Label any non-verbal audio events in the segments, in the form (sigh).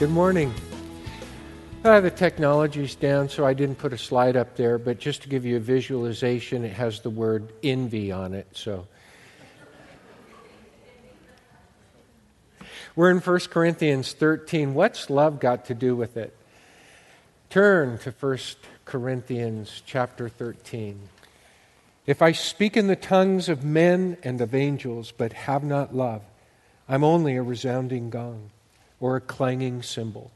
Good morning. Uh, the technology's down, so I didn't put a slide up there, but just to give you a visualization, it has the word envy on it. So we're in 1 Corinthians 13. What's love got to do with it? Turn to 1 Corinthians chapter 13. If I speak in the tongues of men and of angels, but have not love, I'm only a resounding gong or a clanging cymbal.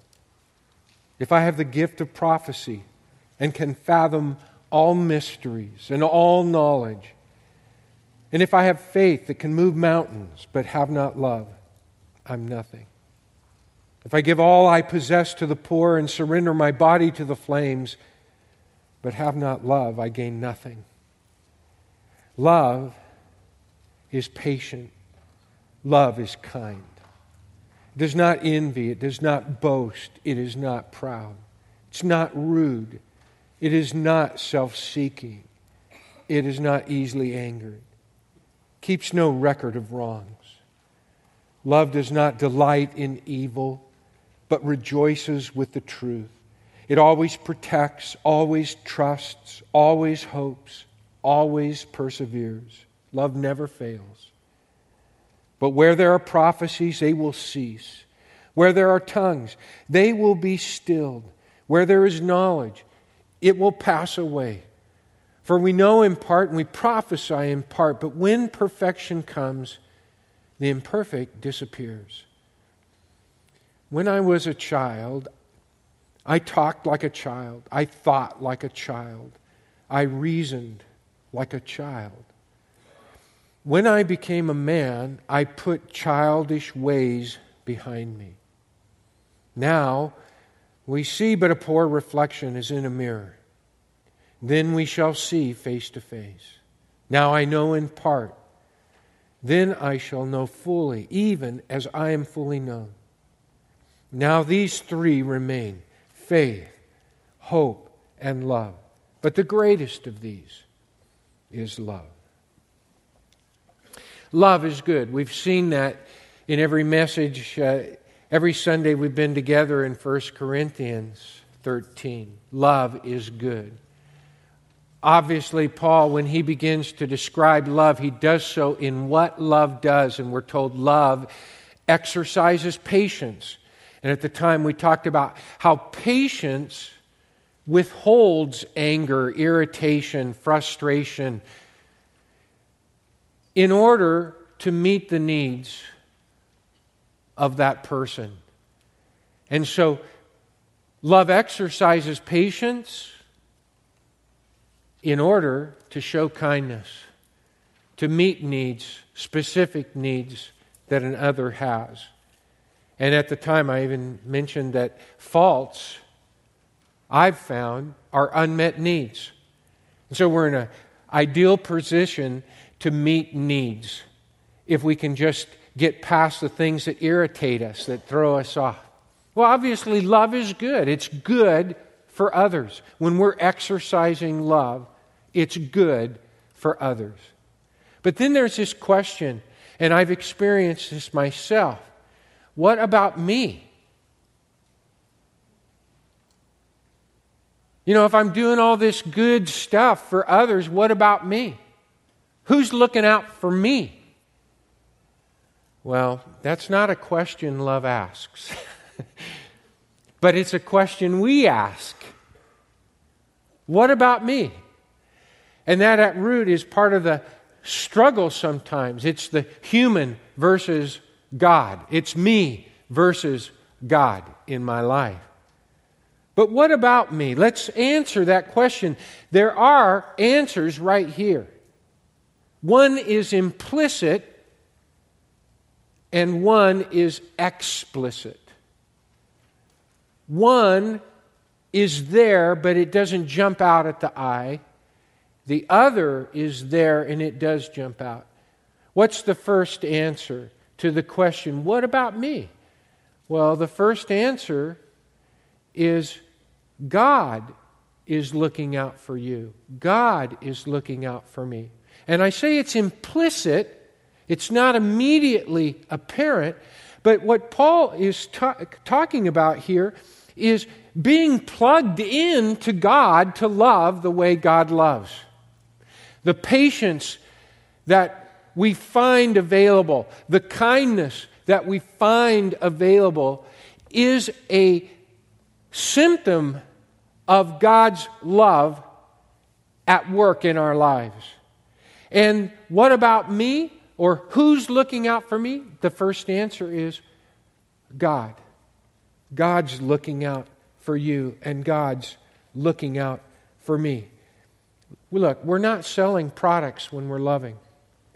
If I have the gift of prophecy and can fathom all mysteries and all knowledge, and if I have faith that can move mountains but have not love, I'm nothing. If I give all I possess to the poor and surrender my body to the flames, but have not love, I gain nothing. Love is patient. Love is kind. It does not envy. It does not boast. It is not proud. It's not rude. It is not self seeking. It is not easily angered. Keeps no record of wrongs. Love does not delight in evil, but rejoices with the truth. It always protects, always trusts, always hopes, always perseveres. Love never fails. But where there are prophecies, they will cease. Where there are tongues, they will be stilled. Where there is knowledge, it will pass away. For we know in part and we prophesy in part, but when perfection comes, the imperfect disappears. When I was a child, I talked like a child. I thought like a child. I reasoned like a child. When I became a man, I put childish ways behind me. Now, we see but a poor reflection as in a mirror. Then we shall see face to face. Now I know in part. Then I shall know fully, even as I am fully known. Now these three remain faith, hope, and love. But the greatest of these is love. Love is good. We've seen that in every message. Uh, every Sunday we've been together in 1 Corinthians 13. Love is good. Obviously, Paul, when he begins to describe love, he does so in what love does. And we're told love exercises patience. And at the time, we talked about how patience withholds anger, irritation, frustration, in order to meet the needs of that person. And so, love exercises patience in order to show kindness, to meet needs, specific needs that another has. And at the time, I even mentioned that faults I've found are unmet needs. And so we're in an ideal position to meet needs if we can just get past the things that irritate us, that throw us off. Well, obviously, love is good. It's good for others. When we're exercising love, it's good for others. But then there's this question, and I've experienced this myself what about me? You know, if I'm doing all this good stuff for others, what about me? Who's looking out for me? Well, that's not a question love asks, (laughs) but it's a question we ask. What about me? And that at root is part of the struggle sometimes. It's the human versus God, it's me versus God in my life. But what about me? Let's answer that question. There are answers right here. One is implicit and one is explicit. One is there, but it doesn't jump out at the eye. The other is there and it does jump out. What's the first answer to the question, what about me? Well, the first answer is God is looking out for you. God is looking out for me. And I say it's implicit, it's not immediately apparent, But what Paul is ta- talking about here is being plugged in to God to love the way God loves. The patience that we find available, the kindness that we find available, is a symptom of God's love at work in our lives. And what about me? Or who's looking out for me? The first answer is God. God's looking out for you, and God's looking out for me. Look, we're not selling products when we're loving.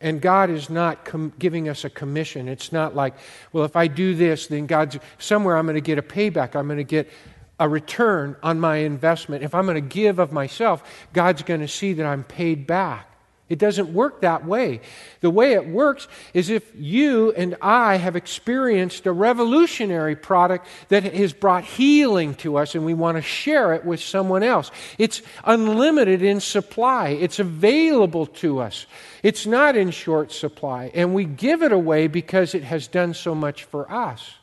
And God is not com- giving us a commission. It's not like, well, if I do this, then God's somewhere I'm going to get a payback. I'm going to get a return on my investment. If I'm going to give of myself, God's going to see that I'm paid back. It doesn't work that way. The way it works is if you and I have experienced a revolutionary product that has brought healing to us and we want to share it with someone else. It's unlimited in supply, it's available to us. It's not in short supply. And we give it away because it has done so much for us.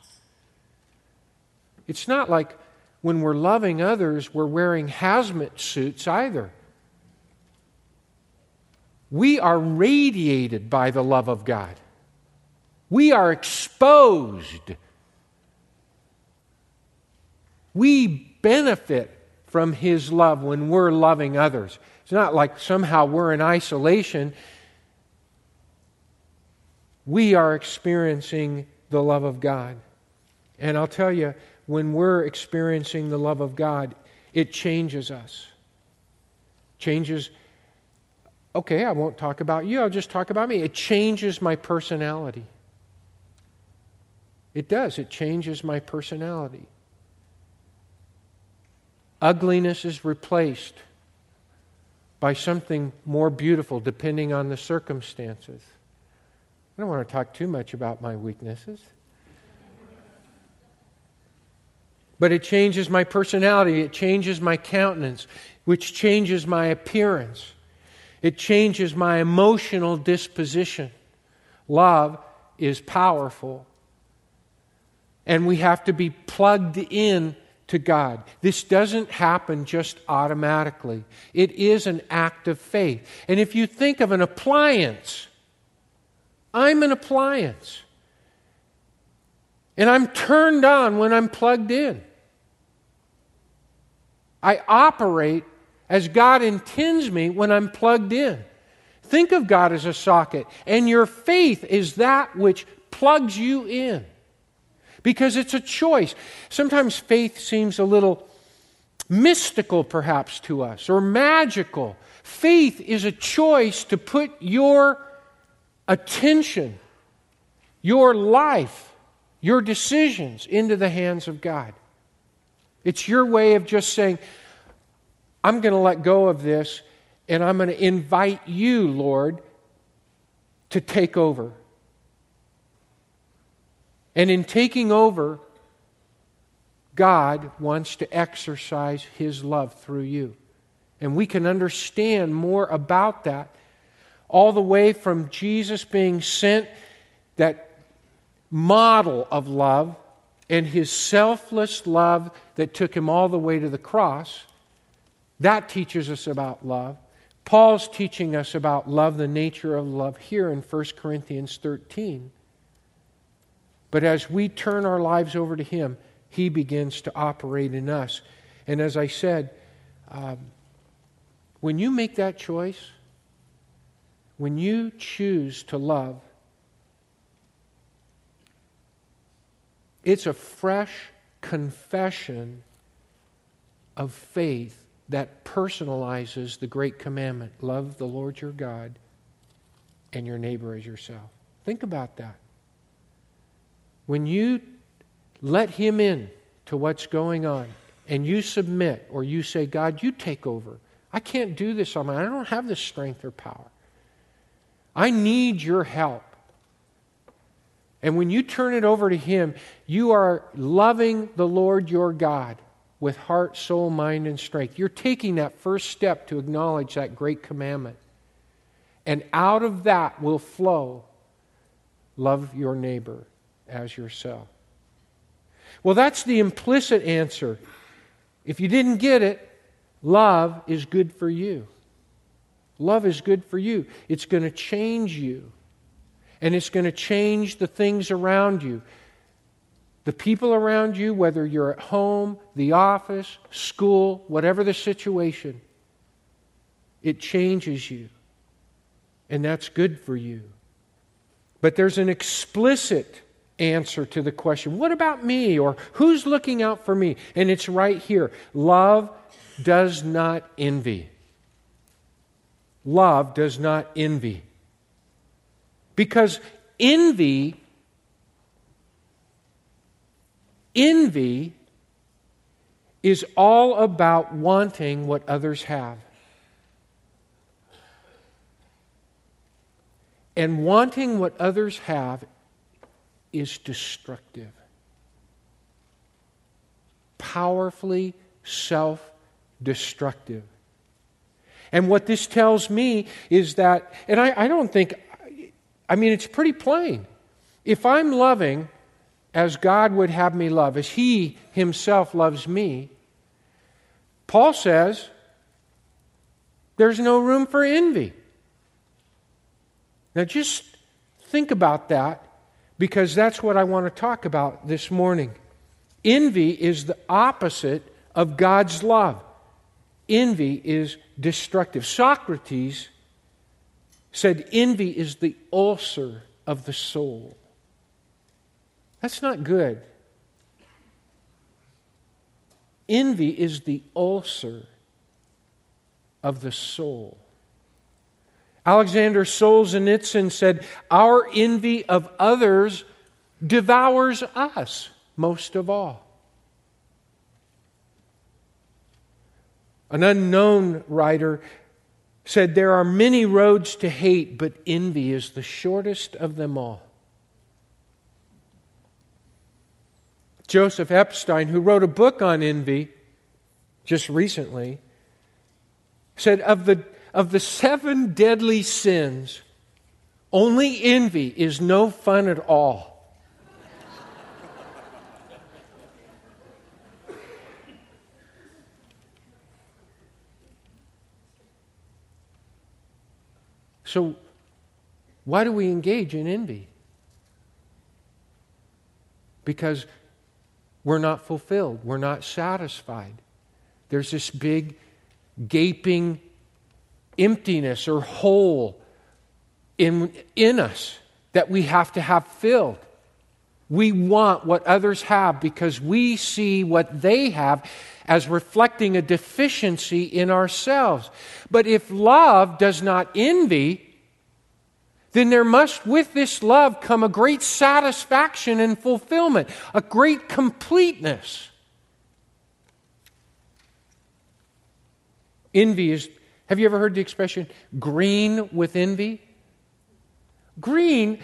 It's not like when we're loving others, we're wearing hazmat suits either. We are radiated by the love of God. We are exposed. We benefit from His love when we're loving others. It's not like somehow we're in isolation. We are experiencing the love of God. And I'll tell you, when we're experiencing the love of God, it changes us. Changes, okay, I won't talk about you, I'll just talk about me. It changes my personality. It does, it changes my personality. Ugliness is replaced by something more beautiful depending on the circumstances. I don't want to talk too much about my weaknesses. But it changes my personality, it changes my countenance, which changes my appearance. It changes my emotional disposition. Love is powerful. And we have to be plugged in to God. This doesn't happen just automatically, it is an act of faith. And if you think of an appliance, I'm an appliance. And I'm turned on when I'm plugged in. I operate as God intends me when I'm plugged in. Think of God as a socket, and your faith is that which plugs you in. Because it's a choice. Sometimes faith seems a little mystical, perhaps, to us, or magical. Faith is a choice to put your attention, your life, your decisions into the hands of God. It's your way of just saying, I'm going to let go of this and I'm going to invite you, Lord, to take over. And in taking over, God wants to exercise His love through you. And we can understand more about that all the way from Jesus being sent, that model of love, and his selfless love that took him all the way to the cross. That teaches us about love. Paul's teaching us about love, the nature of love, here in 1 Corinthians 13. But as we turn our lives over to him, he begins to operate in us. And as I said, um, when you make that choice, when you choose to love, it's a fresh confession of faith that personalizes the great commandment love the Lord your God and your neighbor as yourself. Think about that. When you let Him in to what's going on and you submit or you say, God, you take over. I can't do this on my own. I don't have the strength or power. I need your help. And when you turn it over to Him, you are loving the Lord your God with heart, soul, mind, and strength. You're taking that first step to acknowledge that great commandment. And out of that will flow love your neighbor as yourself. Well, that's the implicit answer. If you didn't get it, love is good for you. Love is good for you. It's going to change you, and it's going to change the things around you. The people around you, whether you're at home, the office, school, whatever the situation, it changes you. And that's good for you. But there's an explicit answer to the question what about me? Or who's looking out for me? And it's right here. Love does not envy. Love does not envy. Because envy Envy is all about wanting what others have. And wanting what others have is destructive. Powerfully self destructive. And what this tells me is that, and I, I, don't think, I mean, it's pretty plain. If I'm loving as God would have me love, as He Himself loves me, Paul says there's no room for envy. Now, just think about that because that's what I want to talk about this morning. Envy is the opposite of God's love. Envy is destructive. Socrates said envy is the ulcer of the soul. That's not good. Envy is the ulcer of the soul. Alexander Solzhenitsyn said, Our envy of others devours us most of all. An unknown writer said, There are many roads to hate, but envy is the shortest of them all. Joseph Epstein, who wrote a book on envy just recently, said of the, of the seven deadly sins, only envy is no fun at all. So, why do we engage in envy? Because we're not fulfilled. We're not satisfied. There's this big, gaping emptiness or hole in, in us that we have to have filled. We want what others have because we see what they have as reflecting a deficiency in ourselves. But if love does not envy, then there must, with this love, come a great satisfaction and fulfillment, a great completeness. Envy is, have you ever heard the expression green with envy? Green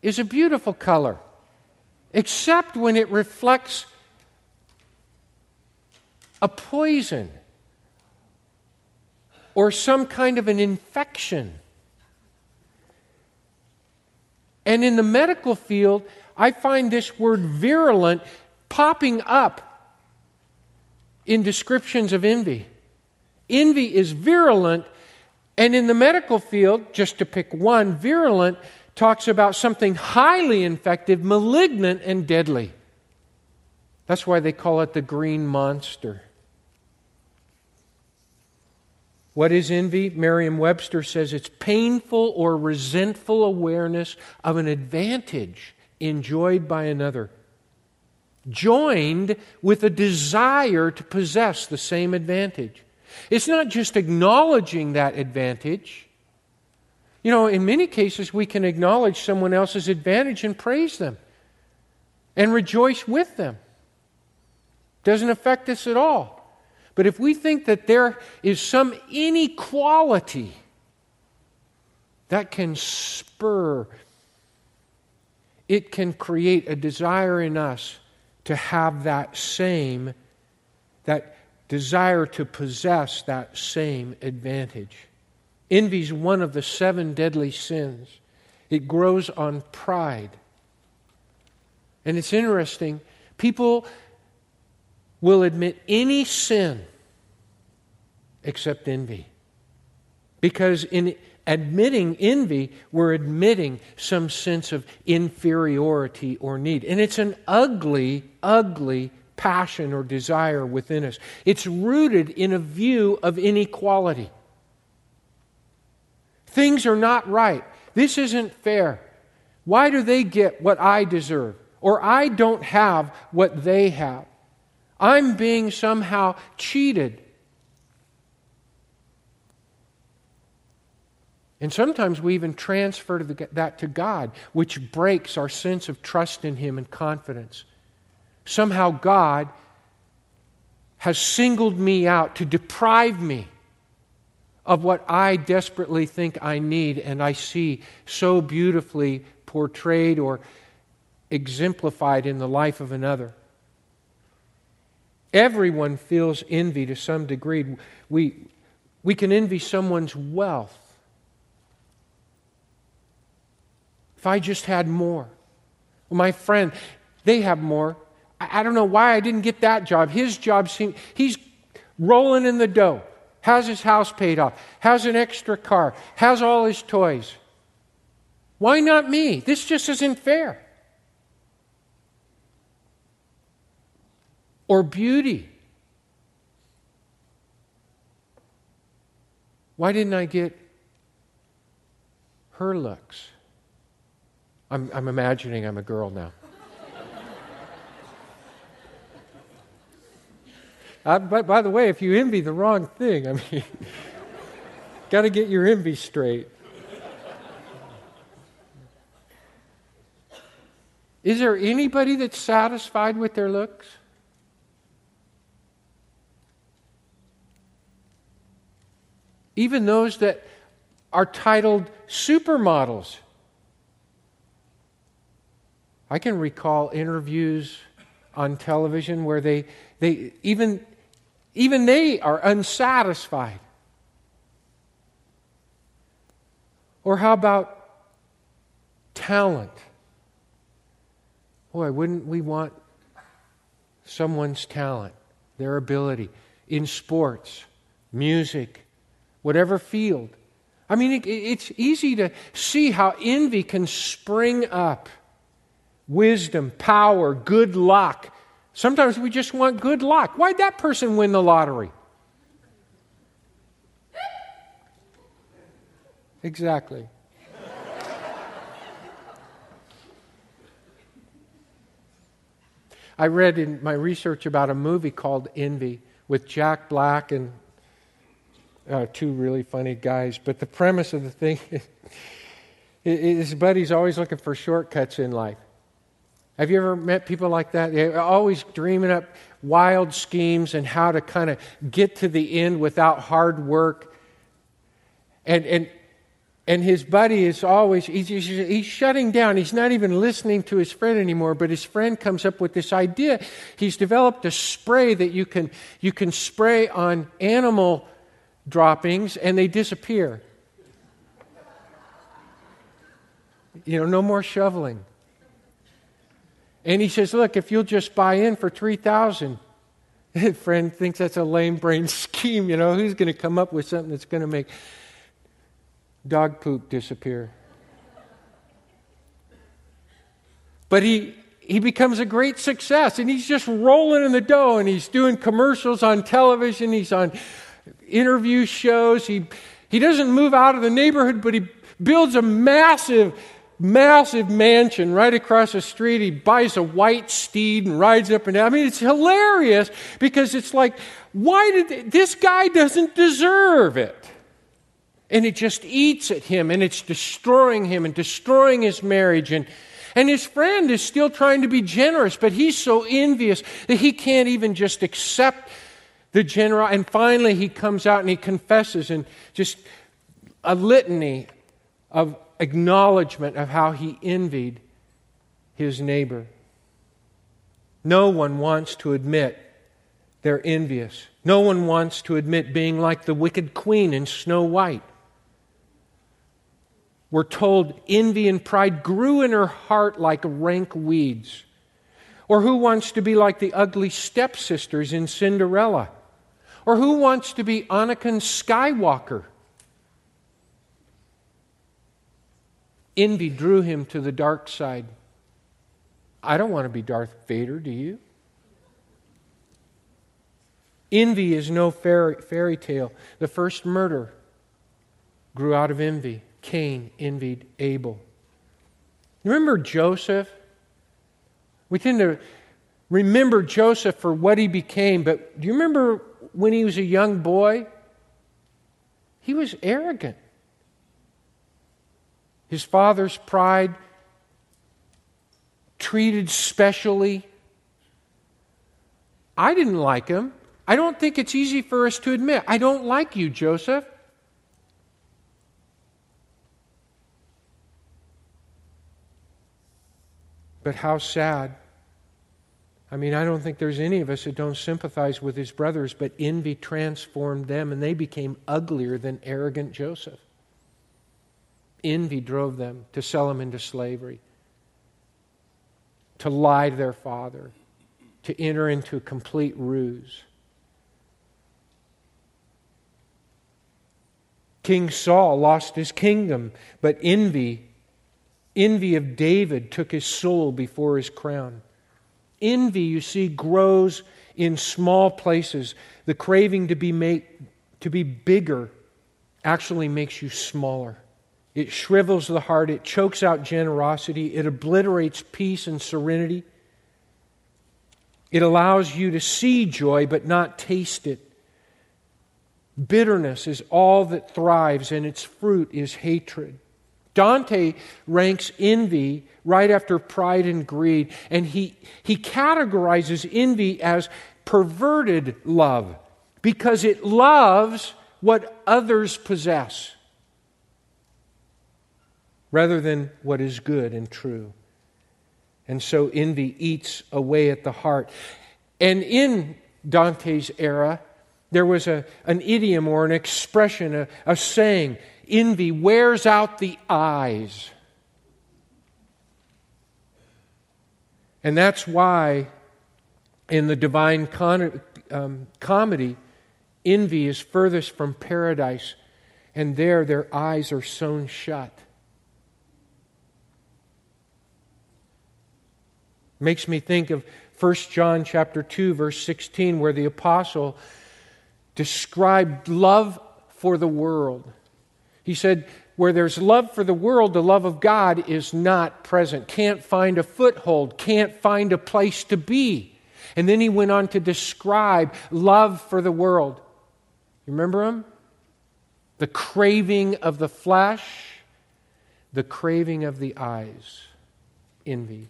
is a beautiful color, except when it reflects a poison or some kind of an infection. And in the medical field, I find this word virulent popping up in descriptions of envy. Envy is virulent, and in the medical field, just to pick one, virulent talks about something highly infective, malignant, and deadly. That's why they call it the green monster. What is envy? Merriam Webster says it's painful or resentful awareness of an advantage enjoyed by another, joined with a desire to possess the same advantage. It's not just acknowledging that advantage. You know, in many cases, we can acknowledge someone else's advantage and praise them and rejoice with them. Doesn't affect us at all. But if we think that there is some inequality that can spur, it can create a desire in us to have that same, that desire to possess that same advantage. Envy is one of the seven deadly sins. It grows on pride. And it's interesting. People will admit any sin except envy. Because in admitting envy, we're admitting some sense of inferiority or need. And it's an ugly, ugly passion or desire within us. It's rooted in a view of inequality. Things are not right. This isn't fair. Why do they get what I deserve? Or I don't have what they have. I'm being somehow cheated. And sometimes we even transfer that to God, which breaks our sense of trust in Him and confidence. Somehow God has singled me out to deprive me of what I desperately think I need and I see so beautifully portrayed or exemplified in the life of another. Everyone feels envy to some degree. We, we can envy someone's wealth. If I just had more. My friend, they have more. I, I don't know why I didn't get that job. His job seemed, he's rolling in the dough, has his house paid off, has an extra car, has all his toys. Why not me? This just isn't fair. Or beauty. Why didn't I get her looks? I'm, I'm imagining I'm a girl now. uh, but by the way, if you envy the wrong thing, I mean, (laughs) got to get your envy straight. Is there anybody that's satisfied with their looks? Even those that are titled supermodels. I can recall interviews on television where they, they even, even they are unsatisfied. Or how about talent? Boy, wouldn't we want someone's talent, their ability in sports, music, whatever field. I mean, it, it's easy to see how envy can spring up. Wisdom, power, good luck. Sometimes we just want good luck. Why'd that person win the lottery? Exactly. I read in my research about a movie called Envy with Jack Black and uh, two really funny guys. But the premise of the thing (laughs) is his buddy's always looking for shortcuts in life. Have you ever met people like that? They're always dreaming up wild schemes and how to kind of get to the end without hard work. And, and, and his buddy is always, he's, he's shutting down. He's not even listening to his friend anymore, but his friend comes up with this idea. He's developed a spray that you can, you can spray on animal droppings and they disappear. You know, no more shoveling. And he says, Look, if you'll just buy in for 3000 his (laughs) friend thinks that's a lame brain (laughs) scheme. You know, who's going to come up with something that's going to make dog poop disappear? But he, he becomes a great success and he's just rolling in the dough and he's doing commercials on television. He's on interview shows. He, he doesn't move out of the neighborhood, but he builds a massive, massive mansion right across the street. He buys a white steed and rides up and down. I mean, it's hilarious because it's like, why did they, this guy doesn't deserve it? And it just eats at him and it's destroying him and destroying his marriage and and his friend is still trying to be generous, but he's so envious that he can't even just accept the general, and finally he comes out and he confesses and just a litany of acknowledgement of how he envied his neighbor. No one wants to admit they're envious. No one wants to admit being like the wicked queen in Snow White. We're told envy and pride grew in her heart like rank weeds. Or who wants to be like the ugly stepsisters in Cinderella? Or who wants to be Anakin Skywalker? Envy drew him to the dark side. I don't want to be Darth Vader, do you? Envy is no fairy, fairy tale. The first murder grew out of envy. Cain envied Abel. Remember Joseph? We tend to remember Joseph for what he became, but do you remember when he was a young boy? He was arrogant. His father's pride, treated specially. I didn't like him. I don't think it's easy for us to admit. I don't like you, Joseph. But how sad. I mean, I don't think there's any of us that don't sympathize with his brothers, but envy transformed them and they became uglier than arrogant Joseph. Envy drove them to sell him into slavery, to lie to their father, to enter into a complete ruse. King Saul lost his kingdom, but envy Envy of David took his soul before his crown. Envy, you see, grows in small places. The craving to be, make, to be bigger actually makes you smaller. It shrivels the heart, it chokes out generosity, it obliterates peace and serenity. It allows you to see joy but not taste it. Bitterness is all that thrives, and its fruit is hatred. Dante ranks envy right after pride and greed, and he, he categorizes envy as perverted love because it loves what others possess rather than what is good and true. And so envy eats away at the heart. And in Dante's era, there was a, an idiom or an expression, a, a saying envy wears out the eyes. And that's why in the Divine Con- um, Comedy, envy is furthest from paradise, and there their eyes are sewn shut. Makes me think of 1 John chapter 2 verse 16 where the apostle described love for the world. He said, where there's love for the world, the love of God is not present, can't find a foothold, can't find a place to be. And then he went on to describe love for the world. You remember him? The craving of the flesh, the craving of the eyes, envy,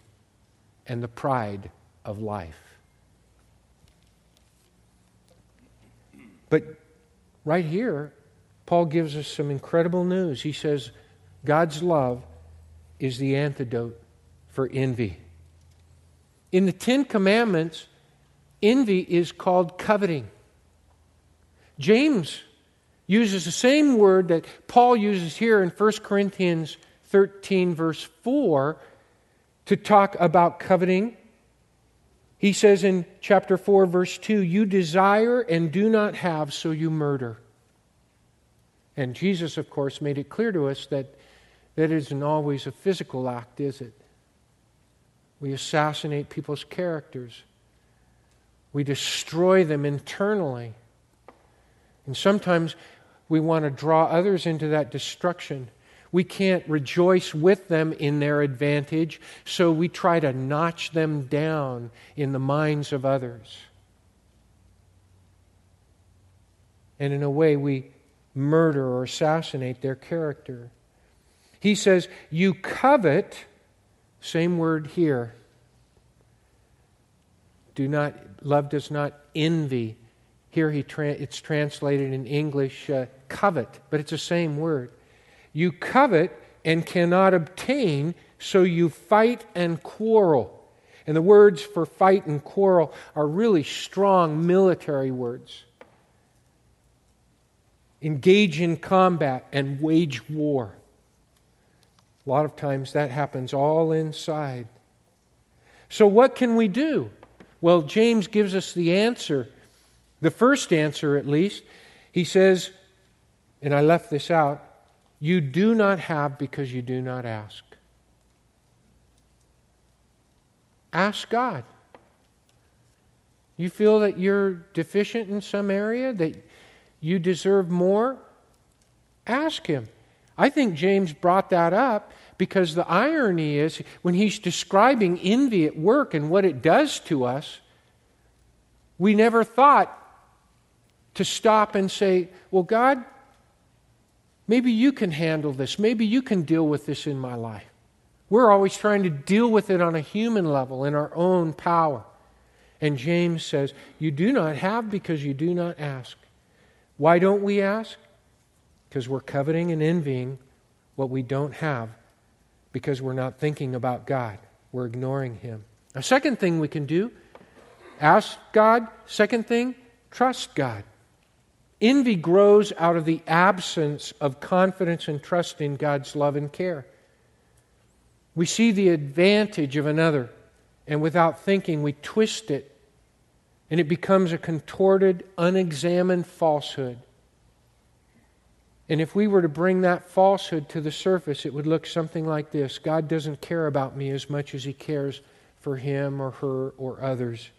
and the pride of life. But right here, Paul gives us some incredible news. He says, God's love is the antidote for envy. In the Ten Commandments, envy is called coveting. James uses the same word that Paul uses here in 1 Corinthians 13, verse 4, to talk about coveting. He says in chapter 4, verse 2, You desire and do not have, so you murder. And Jesus, of course, made it clear to us that that isn't always a physical act, is it? We assassinate people's characters. We destroy them internally. And sometimes we want to draw others into that destruction. We can't rejoice with them in their advantage, so we try to notch them down in the minds of others. And in a way, we murder or assassinate their character. He says, You covet, same word here. Do not, love does not envy. Here he tra- it's translated in English, uh, covet, but it's the same word. You covet and cannot obtain, so you fight and quarrel. And the words for fight and quarrel are really strong military words engage in combat and wage war. A lot of times that happens all inside. So, what can we do? Well, James gives us the answer, the first answer at least. He says, and I left this out you do not have because you do not ask. Ask God. You feel that you're deficient in some area, that you deserve more? Ask Him. I think James brought that up because the irony is when he's describing envy at work and what it does to us, we never thought to stop and say, Well, God, maybe you can handle this. Maybe you can deal with this in my life. We're always trying to deal with it on a human level in our own power. And James says, You do not have because you do not ask. Why don't we ask? Because we're coveting and envying what we don't have because we're not thinking about God. We're ignoring Him. A second thing we can do ask God. Second thing, trust God. Envy grows out of the absence of confidence and trust in God's love and care. We see the advantage of another, and without thinking, we twist it, and it becomes a contorted, unexamined falsehood. And if we were to bring that falsehood to the surface, it would look something like this God doesn't care about me as much as He cares for him or her or others.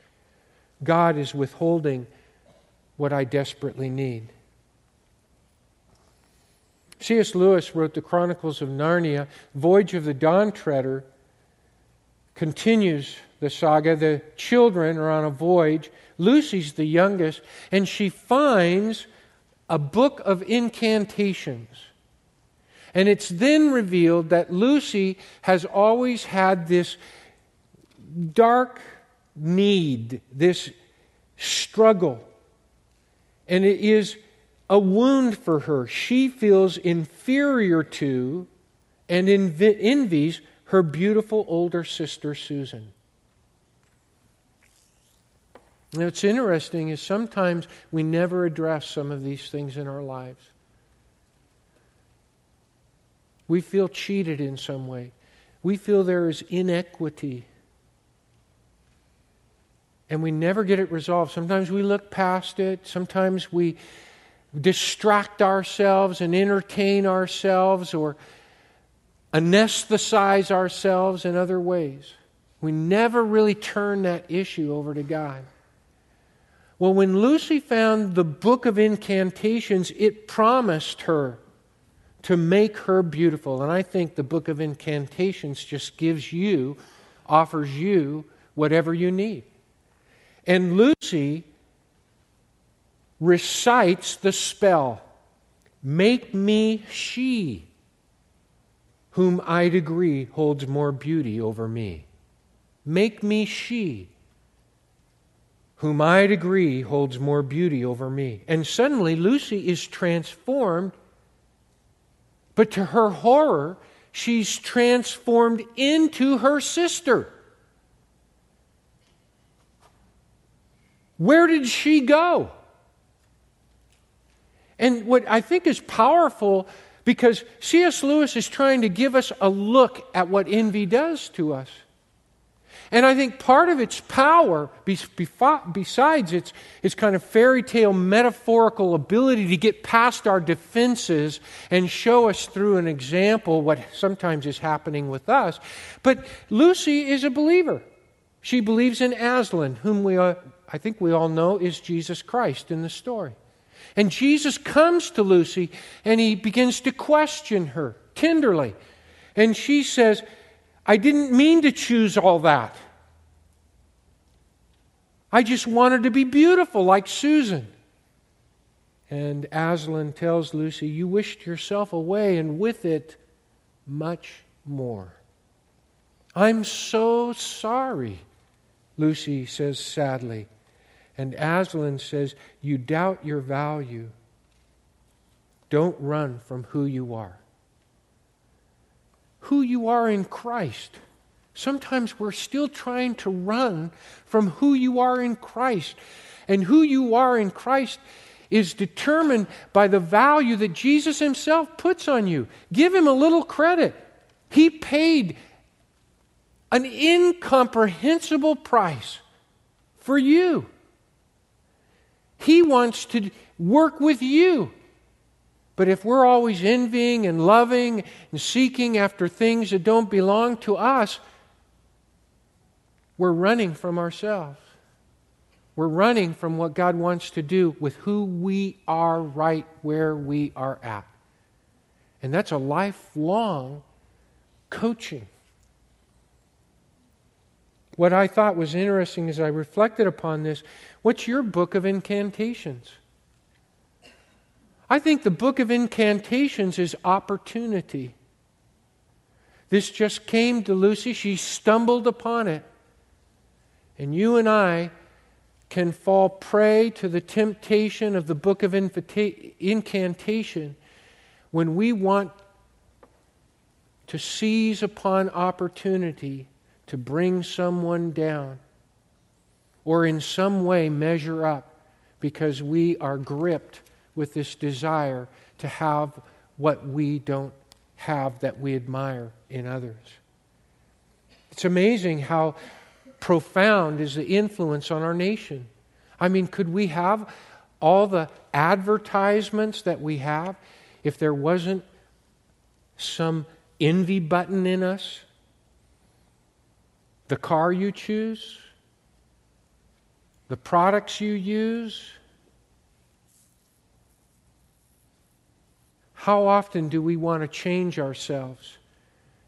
God is withholding what I desperately need. C.S. Lewis wrote the Chronicles of Narnia. Voyage of the Dawn Treader continues the saga. The children are on a voyage. Lucy's the youngest, and she finds a book of incantations. And it's then revealed that Lucy has always had this dark need, this struggle. And it is a wound for her. She feels inferior to and envies her beautiful older sister, Susan. Now, what's interesting is sometimes we never address some of these things in our lives. We feel cheated in some way. We feel there is inequity. And we never get it resolved. Sometimes we look past it. Sometimes we distract ourselves and entertain ourselves or anesthetize ourselves in other ways. We never really turn that issue over to God. Well, when Lucy found the book of incantations, it promised her to make her beautiful. And I think the book of incantations just gives you, offers you whatever you need. And Lucy recites the spell Make me she, whom I'd agree holds more beauty over me. Make me she whom I degree holds more beauty over me. And suddenly Lucy is transformed, but to her horror, she's transformed into her sister. Where did she go? And what I think is powerful, because C.S. Lewis is trying to give us a look at what envy does to us. And I think part of its power, besides its, its kind of fairy tale metaphorical ability to get past our defenses and show us through an example what sometimes is happening with us, but Lucy is a believer. She believes in Aslan, whom we, uh, I think we all know is Jesus Christ in the story. And Jesus comes to Lucy and he begins to question her tenderly. And she says, I didn't mean to choose all that. I just wanted to be beautiful like Susan. And Aslan tells Lucy, You wished yourself away, and with it, much more. I'm so sorry, Lucy says sadly. And Aslan says, You doubt your value. Don't run from who you are who you are in Christ. Sometimes we're still trying to run from who you are in Christ. And who you are in Christ is determined by the value that Jesus himself puts on you. Give him a little credit. He paid an incomprehensible price for you. He wants to work with you. But if we're always envying and loving and seeking after things that don't belong to us, we're running from ourselves. We're running from what God wants to do with who we are right where we are at. And that's a lifelong coaching. What I thought was interesting as I reflected upon this what's your book of incantations? I think the book of incantations is opportunity. This just came to Lucy. She stumbled upon it. And you and I can fall prey to the temptation of the book of invita- incantation when we want to seize upon opportunity to bring someone down or in some way measure up because we are gripped with this desire to have what we don't have that we admire in others. It's amazing how profound is the influence on our nation. I mean, could we have all the advertisements that we have if there wasn't some envy button in us? The car you choose, the products you use. How often do we want to change ourselves?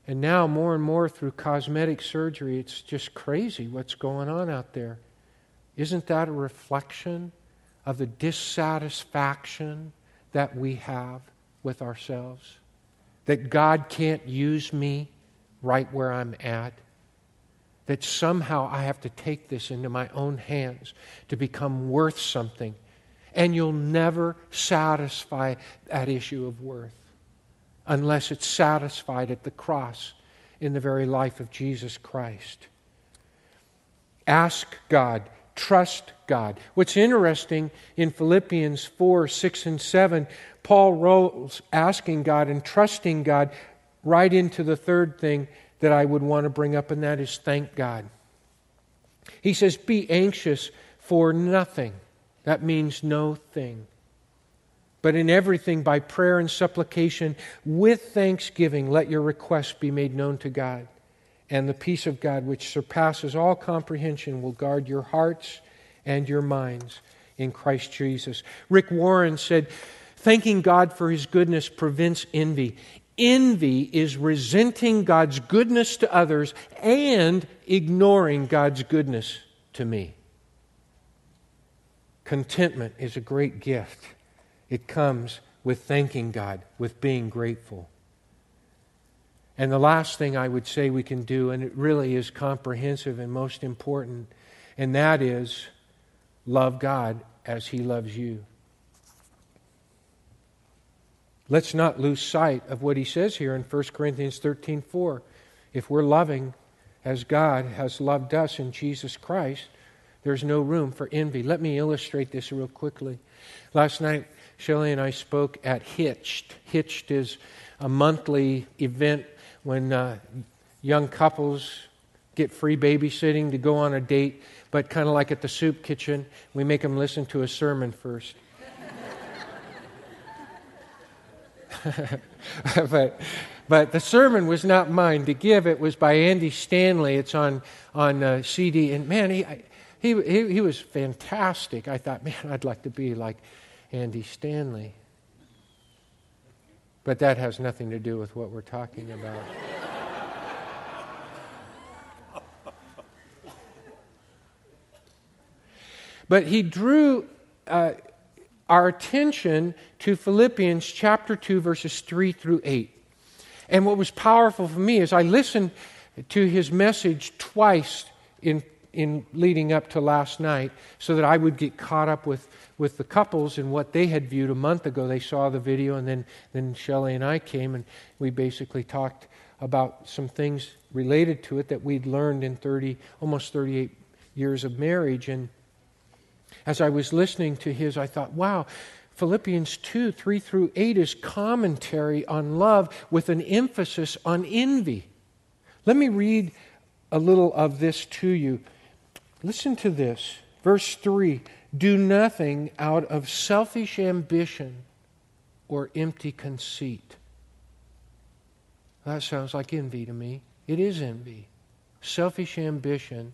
And now, more and more through cosmetic surgery, it's just crazy what's going on out there. Isn't that a reflection of the dissatisfaction that we have with ourselves? That God can't use me right where I'm at? That somehow I have to take this into my own hands to become worth something. And you'll never satisfy that issue of worth unless it's satisfied at the cross in the very life of Jesus Christ. Ask God, trust God. What's interesting in Philippians 4 6 and 7, Paul rolls asking God and trusting God right into the third thing that I would want to bring up, and that is thank God. He says, Be anxious for nothing. That means no thing but in everything by prayer and supplication with thanksgiving let your requests be made known to God. And the peace of God, which surpasses all comprehension, will guard your hearts and your minds in Christ Jesus. Rick Warren said, Thanking God for his goodness prevents envy. Envy is resenting God's goodness to others and ignoring God's goodness to me. Contentment is a great gift. It comes with thanking God, with being grateful. And the last thing I would say we can do, and it really is comprehensive and most important, and that is love God as He loves you. Let's not lose sight of what he says here in 1 Corinthians 13 4. If we're loving as God has loved us in Jesus Christ, there's no room for envy. Let me illustrate this real quickly. Last night, Shelley and I spoke at Hitched. Hitched is a monthly event when uh, young couples get free babysitting to go on a date, but kind of like at the soup kitchen, we make them listen to a sermon first. (laughs) but, but the sermon was not mine to give. It was by Andy Stanley. It's on, on uh, CD. And man, he, he, he, he was fantastic. I thought, (laughs) man, I'd like to be like Andy Stanley. But that has nothing to do with what we're talking about. but he drew uh, our attention to Philippians chapter 2, verses 3 through 8. And what was powerful for me is I listened to his message twice in, in leading up to last night so that I would get caught up with with the couples and what they had viewed a month ago. They saw the video, and then, then Shelley and I came, and we basically talked about some things related to it that we'd learned in 30, almost 38 years of marriage. And as I was listening to his, I thought, wow, Philippians 2 3 through 8 is commentary on love with an emphasis on envy. Let me read a little of this to you. Listen to this. Verse 3 Do nothing out of selfish ambition or empty conceit. That sounds like envy to me. It is envy, selfish ambition,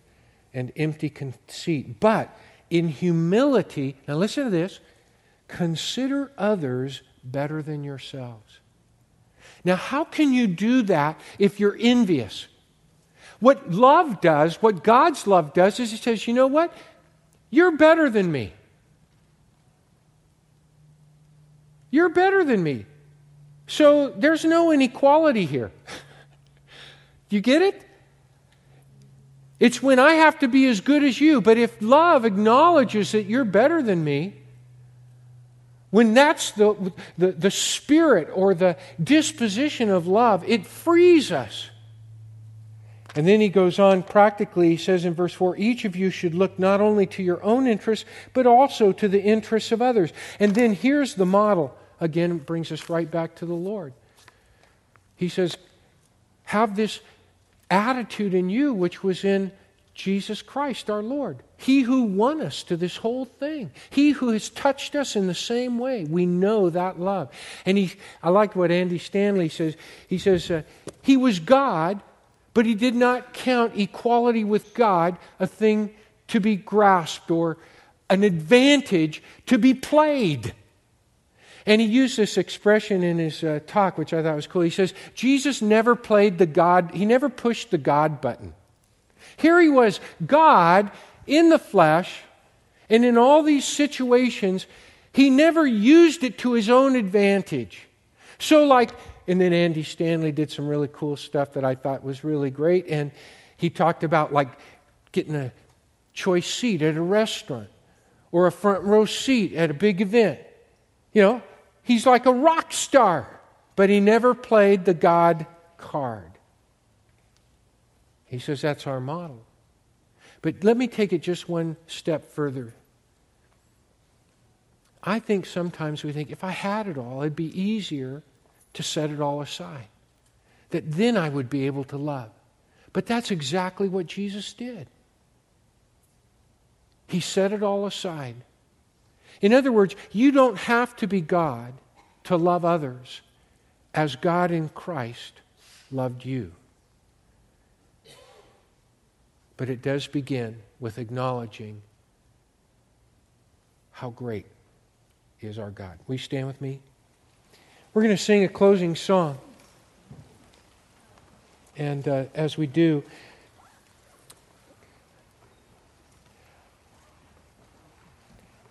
and empty conceit. But in humility, now listen to this consider others better than yourselves. Now, how can you do that if you're envious? What love does, what God's love does, is He says, you know what? You're better than me. You're better than me. So there's no inequality here. (laughs) you get it? It's when I have to be as good as you. But if love acknowledges that you're better than me, when that's the, the, the spirit or the disposition of love, it frees us. And then he goes on practically, he says in verse 4 each of you should look not only to your own interests, but also to the interests of others. And then here's the model. Again, brings us right back to the Lord. He says, Have this attitude in you which was in Jesus Christ our Lord. He who won us to this whole thing. He who has touched us in the same way. We know that love. And he, I like what Andy Stanley says. He says, uh, He was God, but he did not count equality with God a thing to be grasped or an advantage to be played. And he used this expression in his uh, talk, which I thought was cool. He says, Jesus never played the God, he never pushed the God button. Here he was, God in the flesh, and in all these situations, he never used it to his own advantage. So, like, and then Andy Stanley did some really cool stuff that I thought was really great. And he talked about, like, getting a choice seat at a restaurant or a front row seat at a big event. You know, he's like a rock star, but he never played the God card. He says that's our model. But let me take it just one step further. I think sometimes we think if I had it all, it'd be easier to set it all aside. That then I would be able to love. But that's exactly what Jesus did. He set it all aside. In other words, you don't have to be God to love others as God in Christ loved you. But it does begin with acknowledging how great is our God. Will you stand with me? We're going to sing a closing song. And uh, as we do,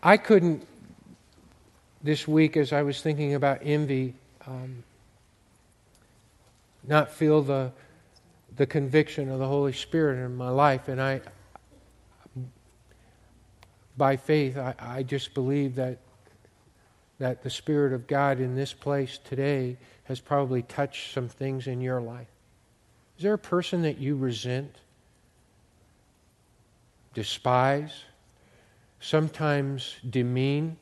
I couldn't, this week, as I was thinking about envy, um, not feel the the conviction of the Holy Spirit in my life. And I, by faith, I, I just believe that, that the Spirit of God in this place today has probably touched some things in your life. Is there a person that you resent, despise, sometimes demean?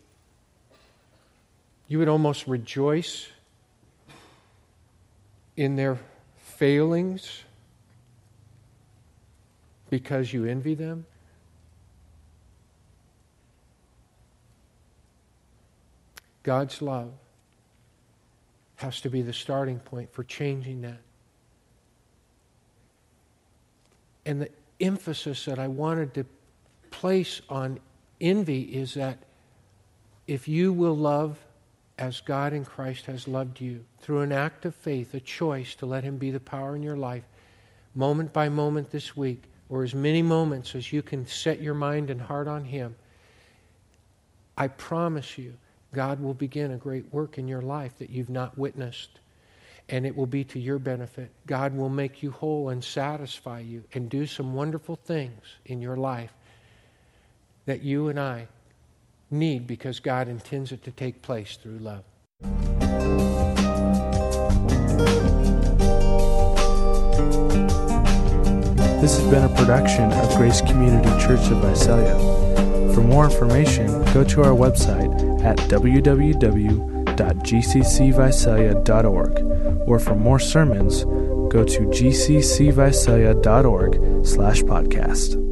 You would almost rejoice in their failings because you envy them? God's love has to be the starting point for changing that. And the emphasis that I wanted to place on envy is that if you will love as God in Christ has loved you, through an act of faith, a choice to let Him be the power in your life, moment by moment this week, or as many moments as you can set your mind and heart on Him, I promise you, God will begin a great work in your life that you've not witnessed. And it will be to your benefit. God will make you whole and satisfy you and do some wonderful things in your life that you and I need because God intends it to take place through love. This has been a production of Grace Community Church of Visalia. For more information, go to our website at www.gccvisalia.org or for more sermons, go to gccvisalia.org slash podcast.